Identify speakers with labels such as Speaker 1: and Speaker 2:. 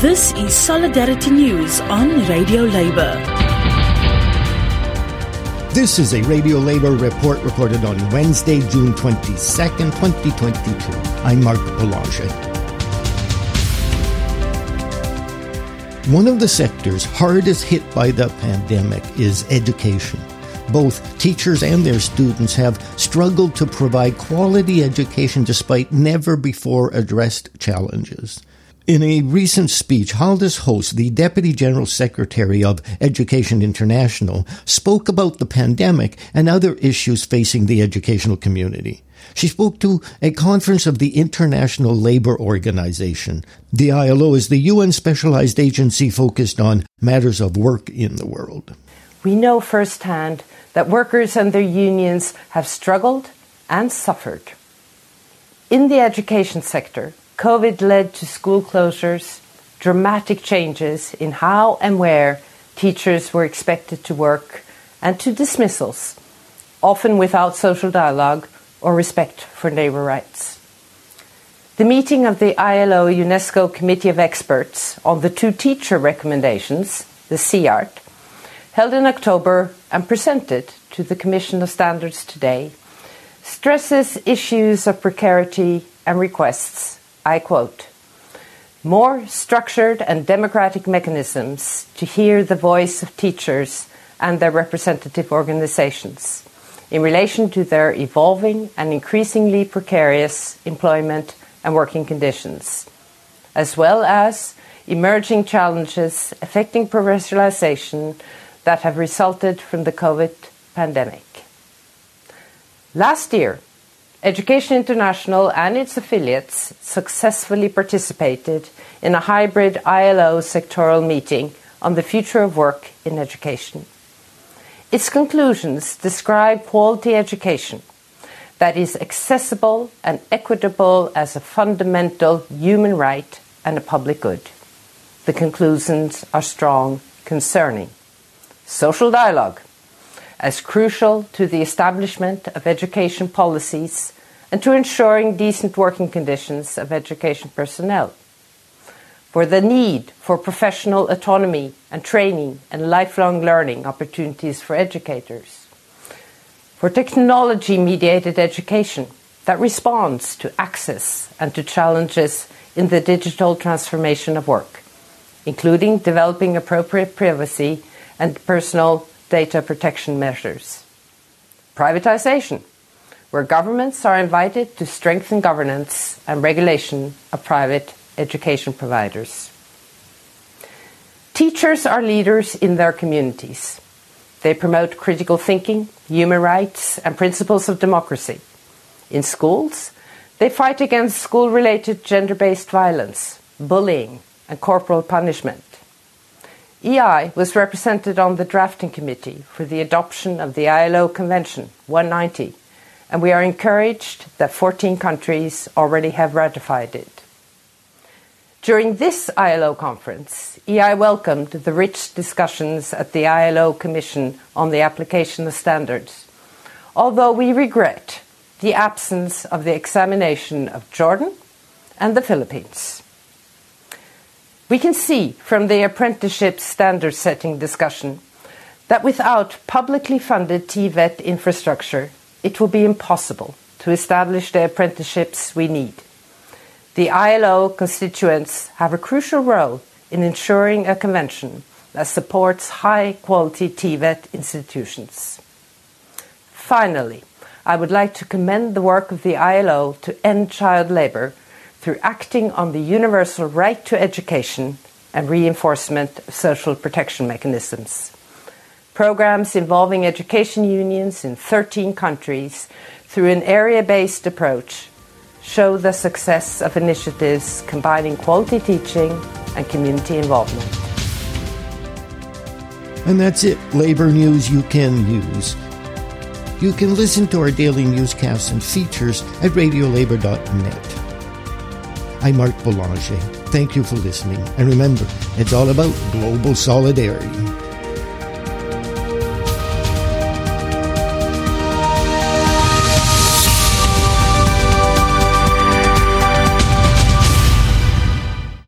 Speaker 1: This is Solidarity News on Radio Labour.
Speaker 2: This is a Radio Labour report recorded on Wednesday, June 22nd, 2022. I'm Mark Boulanger. One of the sectors hardest hit by the pandemic is education. Both teachers and their students have struggled to provide quality education despite never before addressed challenges. In a recent speech, Haldis Holst, the Deputy General Secretary of Education International, spoke about the pandemic and other issues facing the educational community. She spoke to a conference of the International Labour Organization. The ILO is the UN specialized agency focused on matters of work in the world.
Speaker 3: We know firsthand that workers and their unions have struggled and suffered. In the education sector, COVID led to school closures, dramatic changes in how and where teachers were expected to work, and to dismissals, often without social dialogue or respect for labour rights. The meeting of the ILO UNESCO Committee of Experts on the two teacher recommendations, the CEART, held in October and presented to the Commission of Standards today, stresses issues of precarity and requests, I quote, more structured and democratic mechanisms to hear the voice of teachers and their representative organizations in relation to their evolving and increasingly precarious employment and working conditions, as well as emerging challenges affecting professionalization that have resulted from the COVID pandemic. Last year, Education International and its affiliates successfully participated in a hybrid ILO sectoral meeting on the future of work in education. Its conclusions describe quality education that is accessible and equitable as a fundamental human right and a public good. The conclusions are strong concerning social dialogue as crucial to the establishment of education policies and to ensuring decent working conditions of education personnel. For the need for professional autonomy and training and lifelong learning opportunities for educators. For technology mediated education that responds to access and to challenges in the digital transformation of work, including developing appropriate privacy and personal data protection measures. Privatization, where governments are invited to strengthen governance and regulation of private education providers. Teachers are leaders in their communities. They promote critical thinking, human rights, and principles of democracy. In schools, they fight against school related gender based violence, bullying, and corporal punishment. EI was represented on the drafting committee for the adoption of the ILO Convention 190, and we are encouraged that 14 countries already have ratified it. During this ILO conference, EI welcomed the rich discussions at the ILO Commission on the application of standards, although we regret the absence of the examination of Jordan and the Philippines. We can see from the apprenticeship standard setting discussion that without publicly funded TVET infrastructure, it will be impossible to establish the apprenticeships we need. The ILO constituents have a crucial role in ensuring a convention that supports high quality TVET institutions. Finally, I would like to commend the work of the ILO to end child labour through acting on the universal right to education and reinforcement of social protection mechanisms. Programs involving education unions in 13 countries through an area based approach show the success of initiatives combining quality teaching and community involvement.
Speaker 2: And that's it, labor news you can use. You can listen to our daily newscasts and features at radiolabor.net. I'm Mark Boulanger. Thank you for listening. And remember, it's all about global solidarity.